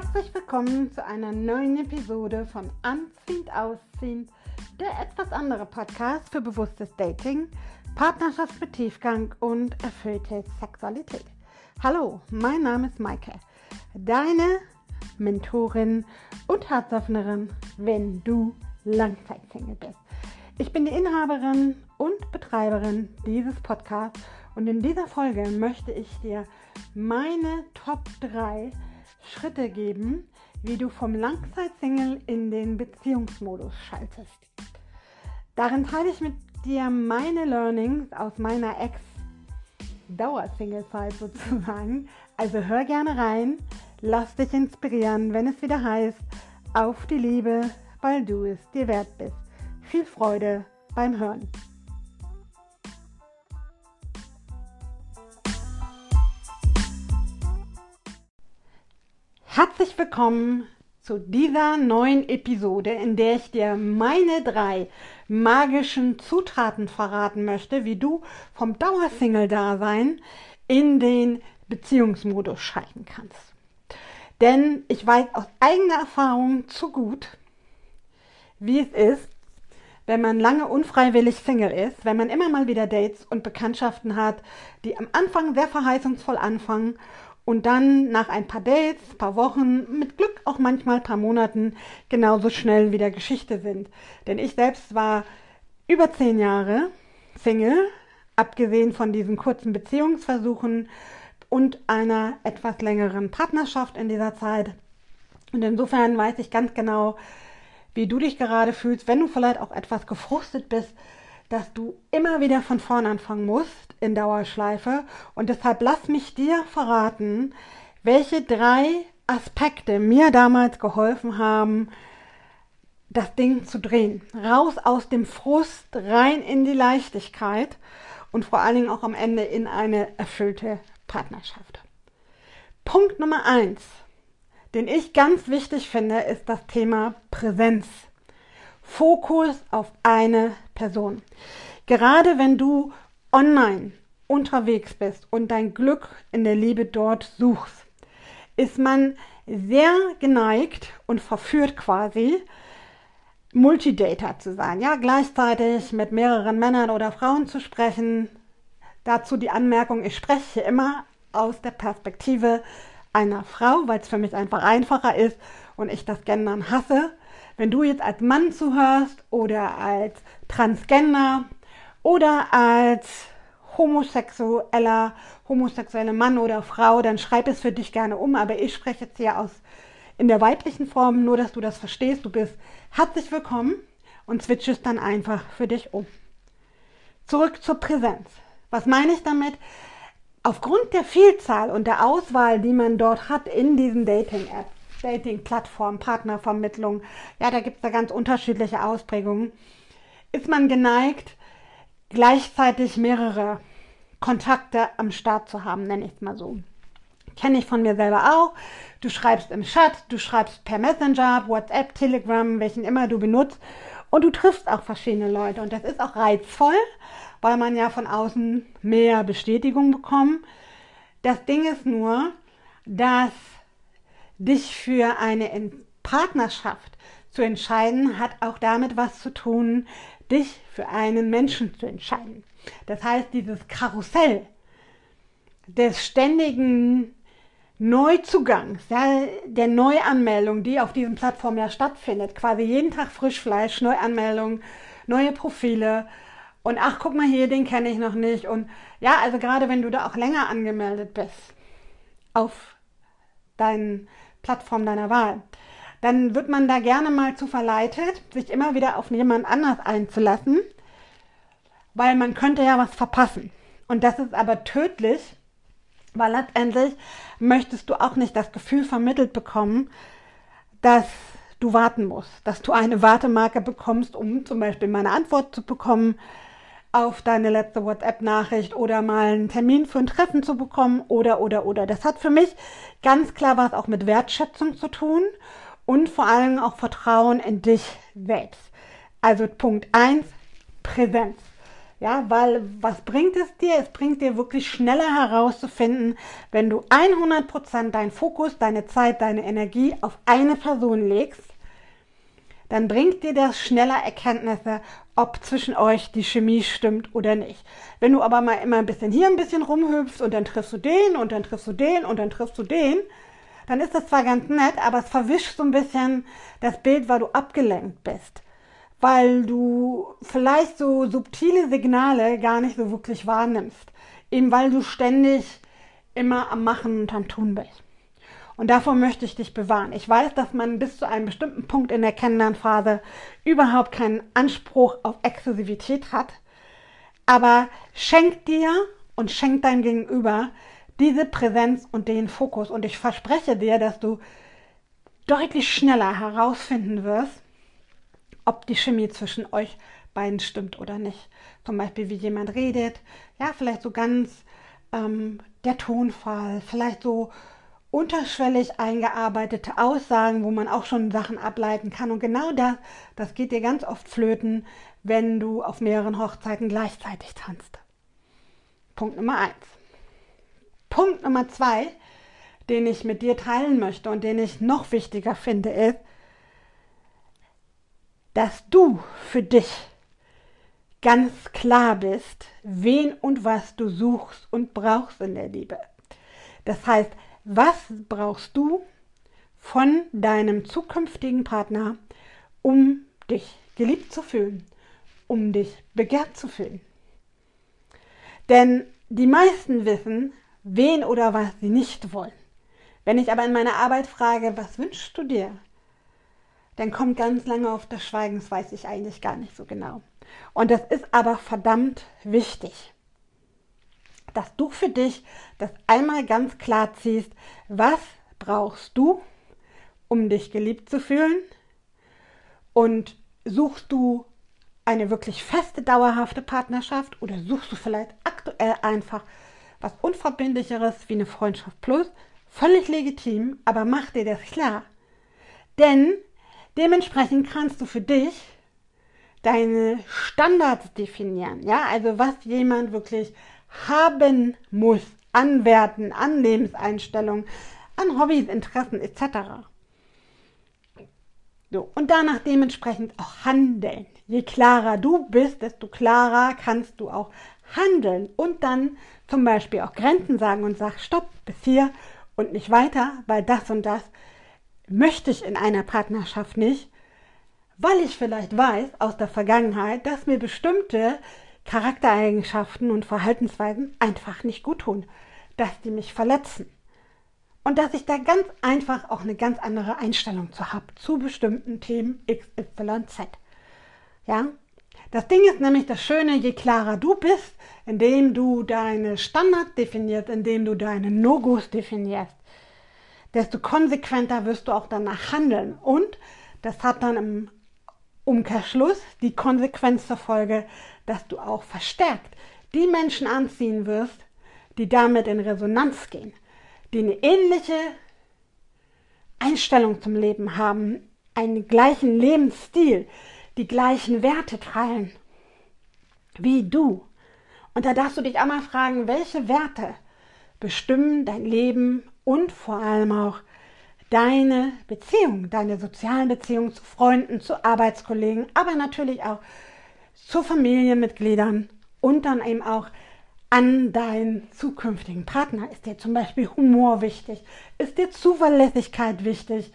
Herzlich willkommen zu einer neuen Episode von Anziehend Ausziehend, der etwas andere Podcast für bewusstes Dating, Partnerschaft mit Tiefgang und erfüllte Sexualität. Hallo, mein Name ist Maike, deine Mentorin und Herzöffnerin, wenn du Langzeitsingle bist. Ich bin die Inhaberin und Betreiberin dieses Podcasts und in dieser Folge möchte ich dir meine Top 3 Schritte geben, wie du vom Langzeitsingle in den Beziehungsmodus schaltest. Darin teile ich mit dir meine Learnings aus meiner Ex-Dauer-Single-Zeit sozusagen. Also hör gerne rein, lass dich inspirieren, wenn es wieder heißt, auf die Liebe, weil du es dir wert bist. Viel Freude beim Hören. Herzlich willkommen zu dieser neuen Episode, in der ich dir meine drei magischen Zutaten verraten möchte, wie du vom Dauersingle-Dasein in den Beziehungsmodus schalten kannst. Denn ich weiß aus eigener Erfahrung zu gut, wie es ist, wenn man lange unfreiwillig Single ist, wenn man immer mal wieder Dates und Bekanntschaften hat, die am Anfang sehr verheißungsvoll anfangen und dann nach ein paar Dates, paar Wochen, mit Glück auch manchmal paar Monaten genauso schnell wieder Geschichte sind. Denn ich selbst war über zehn Jahre Single, abgesehen von diesen kurzen Beziehungsversuchen und einer etwas längeren Partnerschaft in dieser Zeit. Und insofern weiß ich ganz genau, wie du dich gerade fühlst, wenn du vielleicht auch etwas gefrustet bist dass du immer wieder von vorn anfangen musst in Dauerschleife. Und deshalb lass mich dir verraten, welche drei Aspekte mir damals geholfen haben, das Ding zu drehen. Raus aus dem Frust, rein in die Leichtigkeit und vor allen Dingen auch am Ende in eine erfüllte Partnerschaft. Punkt Nummer eins, den ich ganz wichtig finde, ist das Thema Präsenz. Fokus auf eine Person. Gerade wenn du online unterwegs bist und dein Glück in der Liebe dort suchst, ist man sehr geneigt und verführt quasi, Multidater zu sein. Ja, gleichzeitig mit mehreren Männern oder Frauen zu sprechen. Dazu die Anmerkung, ich spreche immer aus der Perspektive einer Frau, weil es für mich einfach einfacher ist und ich das Gendern hasse. Wenn du jetzt als Mann zuhörst oder als Transgender oder als homosexueller, homosexuelle Mann oder Frau, dann schreib es für dich gerne um. Aber ich spreche jetzt hier aus in der weiblichen Form, nur dass du das verstehst. Du bist herzlich willkommen und switchest dann einfach für dich um. Zurück zur Präsenz. Was meine ich damit? Aufgrund der Vielzahl und der Auswahl, die man dort hat in diesen Dating-Apps, Dating-Plattformen, Partnervermittlung, ja, da gibt es da ganz unterschiedliche Ausprägungen, ist man geneigt, gleichzeitig mehrere Kontakte am Start zu haben, nenne ich es mal so. Kenne ich von mir selber auch. Du schreibst im Chat, du schreibst per Messenger, WhatsApp, Telegram, welchen immer du benutzt. Und du triffst auch verschiedene Leute. Und das ist auch reizvoll, weil man ja von außen mehr Bestätigung bekommt. Das Ding ist nur, dass dich für eine Partnerschaft zu entscheiden, hat auch damit was zu tun, dich für einen Menschen zu entscheiden. Das heißt, dieses Karussell des ständigen Neuzugangs, ja, der Neuanmeldung, die auf diesen Plattformen ja stattfindet, quasi jeden Tag Frischfleisch, Neuanmeldung, neue Profile und ach, guck mal hier, den kenne ich noch nicht und ja, also gerade wenn du da auch länger angemeldet bist auf deinen Plattform deiner Wahl, dann wird man da gerne mal zu verleitet, sich immer wieder auf jemand anders einzulassen, weil man könnte ja was verpassen. Und das ist aber tödlich, weil letztendlich möchtest du auch nicht das Gefühl vermittelt bekommen, dass du warten musst, dass du eine Wartemarke bekommst, um zum Beispiel meine Antwort zu bekommen auf deine letzte WhatsApp-Nachricht oder mal einen Termin für ein Treffen zu bekommen oder, oder, oder. Das hat für mich ganz klar was auch mit Wertschätzung zu tun und vor allem auch Vertrauen in dich selbst. Also Punkt 1, Präsenz. Ja, weil was bringt es dir? Es bringt dir wirklich schneller herauszufinden, wenn du 100% deinen Fokus, deine Zeit, deine Energie auf eine Person legst, dann bringt dir das schneller Erkenntnisse, ob zwischen euch die Chemie stimmt oder nicht. Wenn du aber mal immer ein bisschen hier ein bisschen rumhüpfst und dann triffst du den und dann triffst du den und dann triffst du den, dann ist das zwar ganz nett, aber es verwischt so ein bisschen das Bild, weil du abgelenkt bist weil du vielleicht so subtile Signale gar nicht so wirklich wahrnimmst. Eben weil du ständig immer am Machen und am Tun bist. Und davor möchte ich dich bewahren. Ich weiß, dass man bis zu einem bestimmten Punkt in der Kennenlernphase überhaupt keinen Anspruch auf Exklusivität hat. Aber schenk dir und schenk dein Gegenüber diese Präsenz und den Fokus. Und ich verspreche dir, dass du deutlich schneller herausfinden wirst, ob die Chemie zwischen euch beiden stimmt oder nicht. Zum Beispiel, wie jemand redet, ja, vielleicht so ganz ähm, der Tonfall, vielleicht so unterschwellig eingearbeitete Aussagen, wo man auch schon Sachen ableiten kann. Und genau das, das geht dir ganz oft flöten, wenn du auf mehreren Hochzeiten gleichzeitig tanzt. Punkt Nummer eins. Punkt Nummer zwei, den ich mit dir teilen möchte und den ich noch wichtiger finde, ist, dass du für dich ganz klar bist, wen und was du suchst und brauchst in der Liebe. Das heißt, was brauchst du von deinem zukünftigen Partner, um dich geliebt zu fühlen, um dich begehrt zu fühlen? Denn die meisten wissen, wen oder was sie nicht wollen. Wenn ich aber in meiner Arbeit frage, was wünschst du dir? dann kommt ganz lange auf das Schweigen, das weiß ich eigentlich gar nicht so genau. Und das ist aber verdammt wichtig, dass du für dich das einmal ganz klar ziehst, was brauchst du, um dich geliebt zu fühlen und suchst du eine wirklich feste, dauerhafte Partnerschaft oder suchst du vielleicht aktuell einfach was Unverbindlicheres wie eine Freundschaft plus? Völlig legitim, aber mach dir das klar. Denn Dementsprechend kannst du für dich deine Standards definieren. Ja, also was jemand wirklich haben muss an Werten, an Lebenseinstellungen, an Hobbys, Interessen etc. So, und danach dementsprechend auch handeln. Je klarer du bist, desto klarer kannst du auch handeln und dann zum Beispiel auch Grenzen sagen und sag, stopp, bis hier und nicht weiter, weil das und das möchte ich in einer Partnerschaft nicht, weil ich vielleicht weiß aus der Vergangenheit, dass mir bestimmte Charaktereigenschaften und Verhaltensweisen einfach nicht gut tun, dass die mich verletzen. Und dass ich da ganz einfach auch eine ganz andere Einstellung zu habe zu bestimmten Themen XYZ. Ja? Das Ding ist nämlich das Schöne, je klarer du bist, indem du deine Standards definierst, indem du deine No-Gos definierst, desto konsequenter wirst du auch danach handeln. Und das hat dann im Umkehrschluss die Konsequenz zur Folge, dass du auch verstärkt die Menschen anziehen wirst, die damit in Resonanz gehen, die eine ähnliche Einstellung zum Leben haben, einen gleichen Lebensstil, die gleichen Werte teilen wie du. Und da darfst du dich einmal fragen, welche Werte bestimmen dein Leben und vor allem auch deine Beziehung, deine sozialen Beziehungen zu Freunden, zu Arbeitskollegen, aber natürlich auch zu Familienmitgliedern und dann eben auch an deinen zukünftigen Partner. Ist dir zum Beispiel Humor wichtig? Ist dir Zuverlässigkeit wichtig?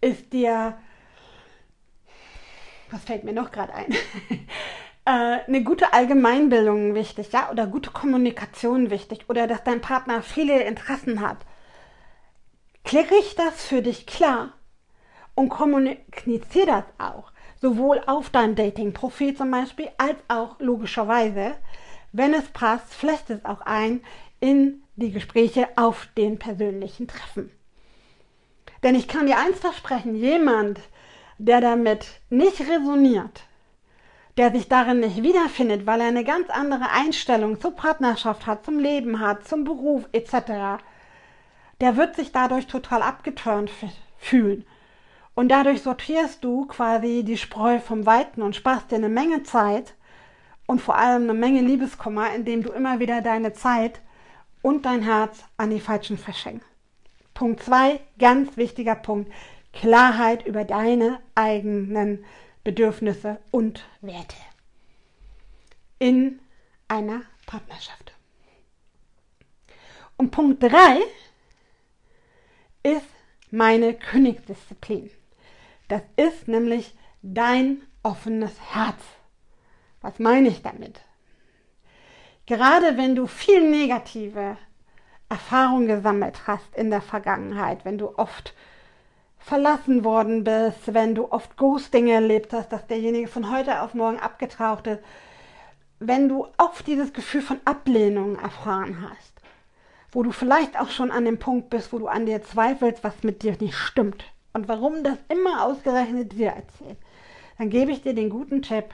Ist dir, was fällt mir noch gerade ein? äh, eine gute Allgemeinbildung wichtig, ja, oder gute Kommunikation wichtig, oder dass dein Partner viele Interessen hat Klicke ich das für dich klar und kommuniziere das auch, sowohl auf deinem Dating-Profil zum Beispiel, als auch logischerweise, wenn es passt, flecht es auch ein in die Gespräche auf den persönlichen Treffen. Denn ich kann dir eins versprechen, jemand, der damit nicht resoniert, der sich darin nicht wiederfindet, weil er eine ganz andere Einstellung zur Partnerschaft hat, zum Leben hat, zum Beruf etc., der wird sich dadurch total abgeturnt fühlen. Und dadurch sortierst du quasi die Spreu vom Weiten und sparst dir eine Menge Zeit und vor allem eine Menge Liebeskummer, indem du immer wieder deine Zeit und dein Herz an die Falschen verschenkst. Punkt 2, ganz wichtiger Punkt, Klarheit über deine eigenen Bedürfnisse und Werte in einer Partnerschaft. Und Punkt 3 ist meine Königsdisziplin. Das ist nämlich dein offenes Herz. Was meine ich damit? Gerade wenn du viel negative Erfahrungen gesammelt hast in der Vergangenheit, wenn du oft verlassen worden bist, wenn du oft Ghosting erlebt hast, dass derjenige von heute auf morgen abgetaucht ist, wenn du oft dieses Gefühl von Ablehnung erfahren hast, wo du vielleicht auch schon an dem Punkt bist, wo du an dir zweifelst, was mit dir nicht stimmt und warum das immer ausgerechnet dir erzählt, dann gebe ich dir den guten Tipp,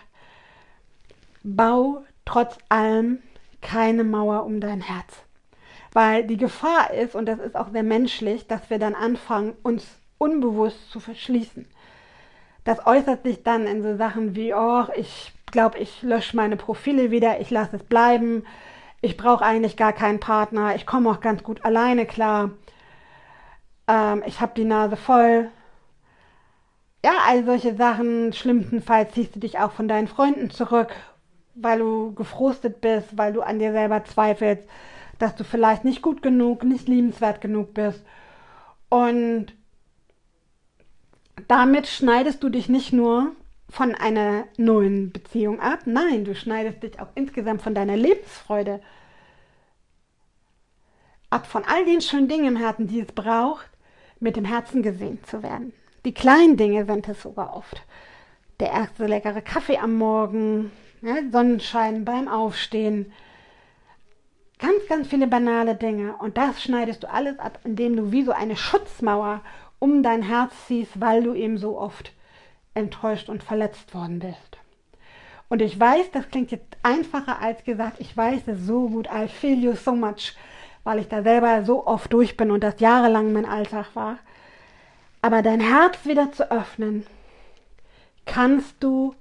bau trotz allem keine Mauer um dein Herz. Weil die Gefahr ist, und das ist auch sehr menschlich, dass wir dann anfangen, uns unbewusst zu verschließen. Das äußert sich dann in so Sachen wie, oh, ich glaube, ich lösche meine Profile wieder, ich lasse es bleiben, ich brauche eigentlich gar keinen Partner, ich komme auch ganz gut alleine klar, ähm, ich habe die Nase voll. Ja, all solche Sachen. Schlimmstenfalls ziehst du dich auch von deinen Freunden zurück, weil du gefrustet bist, weil du an dir selber zweifelst, dass du vielleicht nicht gut genug, nicht liebenswert genug bist. Und damit schneidest du dich nicht nur von einer neuen Beziehung ab. Nein, du schneidest dich auch insgesamt von deiner Lebensfreude ab, von all den schönen Dingen im Herzen, die es braucht, mit dem Herzen gesehen zu werden. Die kleinen Dinge sind es sogar oft. Der erste leckere Kaffee am Morgen, ja, Sonnenschein beim Aufstehen. Ganz, ganz viele banale Dinge. Und das schneidest du alles ab, indem du wie so eine Schutzmauer um dein Herz ziehst, weil du eben so oft enttäuscht und verletzt worden bist. Und ich weiß, das klingt jetzt einfacher als gesagt, ich weiß es so gut, I feel you so much, weil ich da selber so oft durch bin und das jahrelang mein Alltag war. Aber dein Herz wieder zu öffnen, kannst du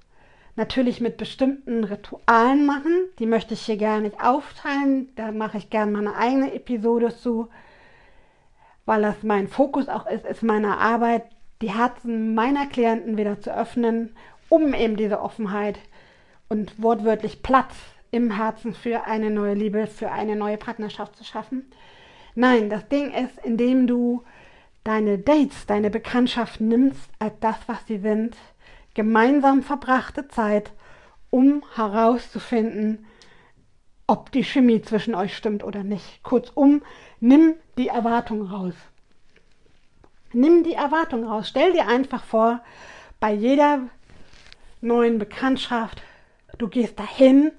natürlich mit bestimmten Ritualen machen. Die möchte ich hier gerne nicht aufteilen. Da mache ich gerne mal eine eigene Episode zu, weil das mein Fokus auch ist, ist meine Arbeit, die Herzen meiner Klienten wieder zu öffnen, um eben diese Offenheit und wortwörtlich Platz im Herzen für eine neue Liebe, für eine neue Partnerschaft zu schaffen. Nein, das Ding ist, indem du deine Dates, deine Bekanntschaften nimmst als das, was sie sind, gemeinsam verbrachte Zeit, um herauszufinden, ob die Chemie zwischen euch stimmt oder nicht. Kurzum, nimm die Erwartung raus. Nimm die Erwartung raus. Stell dir einfach vor, bei jeder neuen Bekanntschaft, du gehst dahin,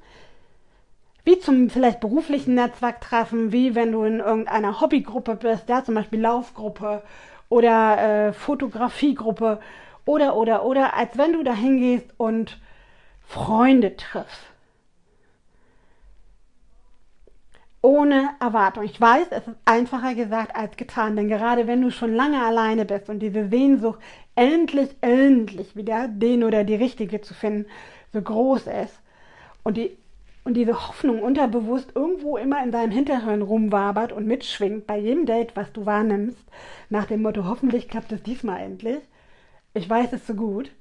wie zum vielleicht beruflichen Netzwerktreffen, wie wenn du in irgendeiner Hobbygruppe bist, ja, zum Beispiel Laufgruppe oder äh, Fotografiegruppe oder, oder, oder, als wenn du dahin gehst und Freunde triffst. Ohne Erwartung. Ich weiß, es ist einfacher gesagt als getan, denn gerade wenn du schon lange alleine bist und diese Sehnsucht endlich, endlich wieder den oder die Richtige zu finden, so groß ist und die und diese Hoffnung unterbewusst irgendwo immer in deinem Hinterhirn rumwabert und mitschwingt bei jedem Date, was du wahrnimmst, nach dem Motto, hoffentlich klappt es diesmal endlich. Ich weiß es so gut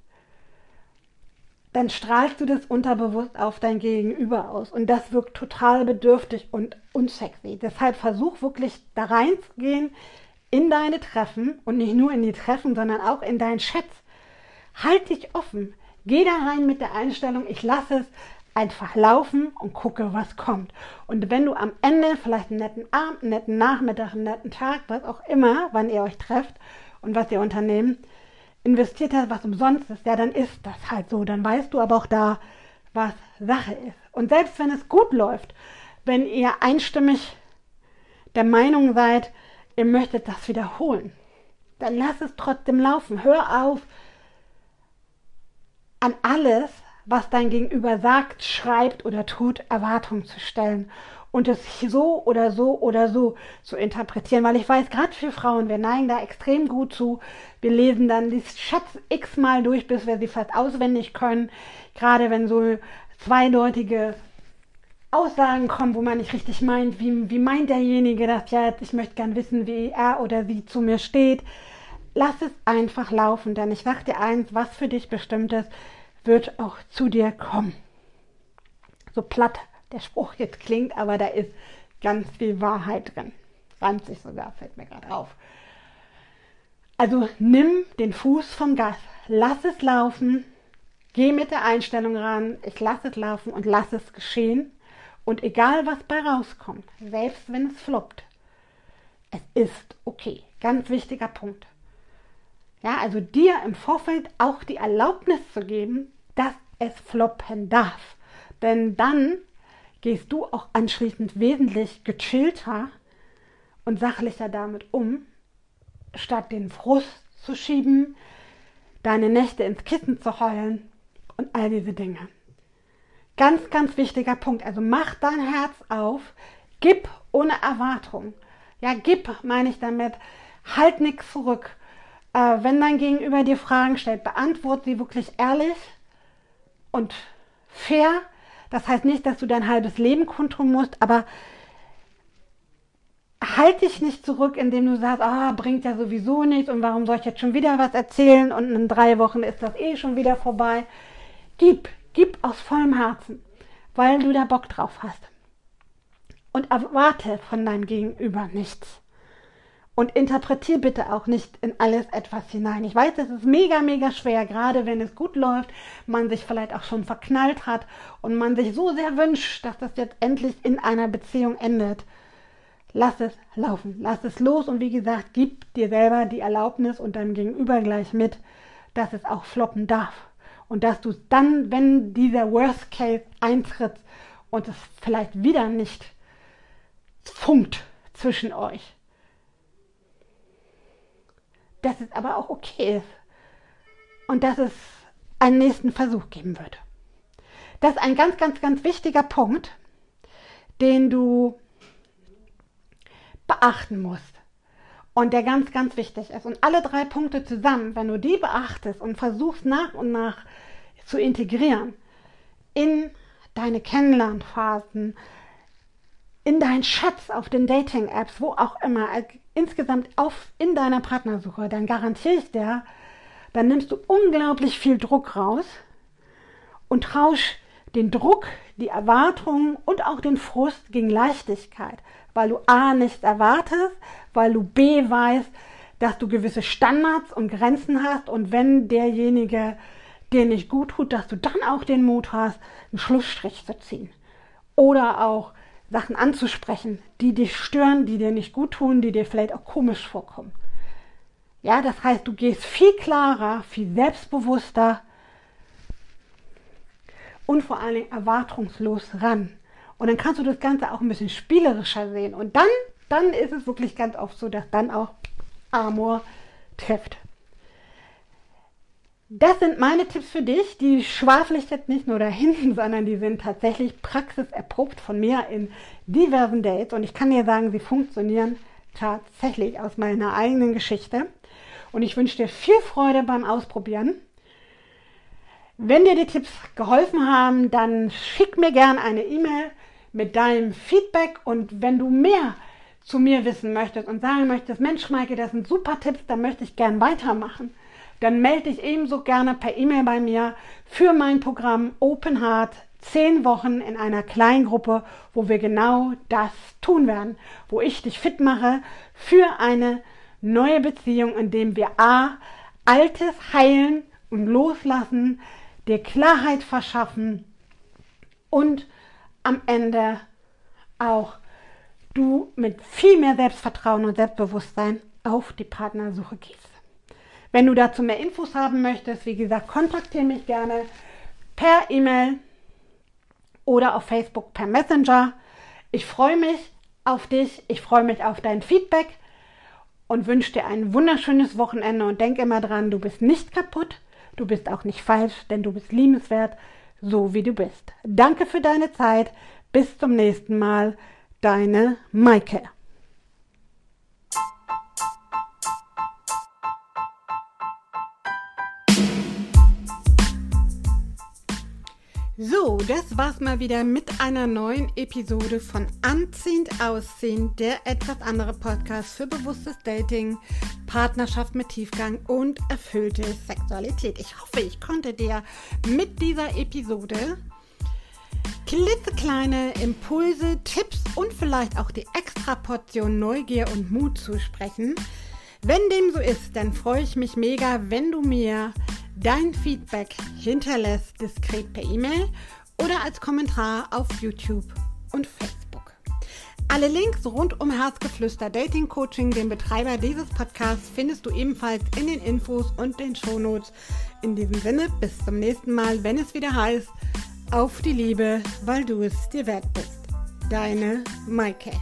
dann strahlst du das unterbewusst auf dein Gegenüber aus. Und das wirkt total bedürftig und unsexy. Deshalb versuch wirklich da reinzugehen in deine Treffen und nicht nur in die Treffen, sondern auch in deinen Chats. Halt dich offen. Geh da rein mit der Einstellung, ich lasse es einfach laufen und gucke, was kommt. Und wenn du am Ende vielleicht einen netten Abend, einen netten Nachmittag, einen netten Tag, was auch immer, wann ihr euch trefft und was ihr unternehmt, investiert hast, was umsonst ist, ja, dann ist das halt so. Dann weißt du aber auch da, was Sache ist. Und selbst wenn es gut läuft, wenn ihr einstimmig der Meinung seid, ihr möchtet das wiederholen, dann lass es trotzdem laufen. Hör auf, an alles, was dein Gegenüber sagt, schreibt oder tut, Erwartungen zu stellen und es so oder so oder so zu interpretieren, weil ich weiß, gerade für Frauen, wir neigen da extrem gut zu. Wir lesen dann die Schatz x-mal durch, bis wir sie fast auswendig können. Gerade wenn so zweideutige Aussagen kommen, wo man nicht richtig meint, wie, wie meint derjenige das jetzt, ich möchte gern wissen, wie er oder sie zu mir steht. Lass es einfach laufen, denn ich sag dir eins, was für dich bestimmt ist, wird auch zu dir kommen. So platt der Spruch jetzt klingt, aber da ist ganz viel Wahrheit drin. 20 sogar, fällt mir gerade auf. Also nimm den Fuß vom Gas, lass es laufen, geh mit der Einstellung ran, ich lasse es laufen und lass es geschehen. Und egal was bei rauskommt, selbst wenn es floppt, es ist okay. Ganz wichtiger Punkt. Ja, also dir im Vorfeld auch die Erlaubnis zu geben, dass es floppen darf. Denn dann gehst du auch anschließend wesentlich gechillter und sachlicher damit um, statt den Frust zu schieben, deine Nächte ins Kissen zu heulen und all diese Dinge. Ganz, ganz wichtiger Punkt. Also mach dein Herz auf, gib ohne Erwartung. Ja, gib, meine ich damit, halt nichts zurück. Äh, wenn dein Gegenüber dir Fragen stellt, beantworte sie wirklich ehrlich und fair. Das heißt nicht, dass du dein halbes Leben kundtun musst, aber halt dich nicht zurück, indem du sagst, ah, bringt ja sowieso nichts und warum soll ich jetzt schon wieder was erzählen und in drei Wochen ist das eh schon wieder vorbei. Gib, Gib aus vollem Herzen, weil du da Bock drauf hast. Und erwarte von deinem Gegenüber nichts. Und interpretier bitte auch nicht in alles etwas hinein. Ich weiß, es ist mega, mega schwer, gerade wenn es gut läuft, man sich vielleicht auch schon verknallt hat und man sich so sehr wünscht, dass das jetzt endlich in einer Beziehung endet. Lass es laufen, lass es los und wie gesagt, gib dir selber die Erlaubnis und deinem Gegenüber gleich mit, dass es auch floppen darf und dass du dann, wenn dieser Worst Case eintritt und es vielleicht wieder nicht funkt zwischen euch, dass es aber auch okay ist und dass es einen nächsten Versuch geben wird. Das ist ein ganz, ganz, ganz wichtiger Punkt, den du beachten musst und der ganz, ganz wichtig ist. Und alle drei Punkte zusammen, wenn du die beachtest und versuchst nach und nach zu integrieren in deine Kennenlernphasen, in deinen Schatz auf den Dating-Apps, wo auch immer, insgesamt auf, in deiner Partnersuche, dann garantiere ich dir, dann nimmst du unglaublich viel Druck raus und tausch den Druck, die Erwartungen und auch den Frust gegen Leichtigkeit, weil du A nichts erwartest, weil du B weißt, dass du gewisse Standards und Grenzen hast und wenn derjenige dir nicht gut tut, dass du dann auch den Mut hast, einen Schlussstrich zu ziehen. Oder auch Sachen anzusprechen, die dich stören, die dir nicht gut tun, die dir vielleicht auch komisch vorkommen. Ja, das heißt, du gehst viel klarer, viel selbstbewusster und vor allen Dingen erwartungslos ran. Und dann kannst du das Ganze auch ein bisschen spielerischer sehen. Und dann, dann ist es wirklich ganz oft so, dass dann auch Amor trifft. Das sind meine Tipps für dich. Die schwafel jetzt nicht nur dahin, sondern die sind tatsächlich praxiserprobt von mir in diversen Dates. Und ich kann dir sagen, sie funktionieren tatsächlich aus meiner eigenen Geschichte. Und ich wünsche dir viel Freude beim Ausprobieren. Wenn dir die Tipps geholfen haben, dann schick mir gerne eine E-Mail mit deinem Feedback. Und wenn du mehr zu mir wissen möchtest und sagen möchtest, Mensch, Maike, das sind super Tipps, dann möchte ich gern weitermachen dann melde dich ebenso gerne per E-Mail bei mir für mein Programm Open Heart. Zehn Wochen in einer Kleingruppe, wo wir genau das tun werden, wo ich dich fit mache für eine neue Beziehung, indem wir A, Altes heilen und loslassen, dir Klarheit verschaffen und am Ende auch du mit viel mehr Selbstvertrauen und Selbstbewusstsein auf die Partnersuche gehst. Wenn du dazu mehr Infos haben möchtest, wie gesagt, kontaktiere mich gerne per E-Mail oder auf Facebook per Messenger. Ich freue mich auf dich, ich freue mich auf dein Feedback und wünsche dir ein wunderschönes Wochenende und denk immer dran, du bist nicht kaputt, du bist auch nicht falsch, denn du bist liebenswert, so wie du bist. Danke für deine Zeit, bis zum nächsten Mal, deine Maike. So, das war's mal wieder mit einer neuen Episode von Anziehend Aussehen, der etwas andere Podcast für bewusstes Dating, Partnerschaft mit Tiefgang und erfüllte Sexualität. Ich hoffe, ich konnte dir mit dieser Episode klitzekleine Impulse, Tipps und vielleicht auch die extra Portion Neugier und Mut zusprechen. Wenn dem so ist, dann freue ich mich mega, wenn du mir dein Feedback hinterlässt, diskret per E-Mail oder als Kommentar auf YouTube und Facebook. Alle Links rund um Herzgeflüster Dating Coaching, den Betreiber dieses Podcasts, findest du ebenfalls in den Infos und den Shownotes. In diesem Sinne, bis zum nächsten Mal, wenn es wieder heißt, auf die Liebe, weil du es dir wert bist. Deine Maike.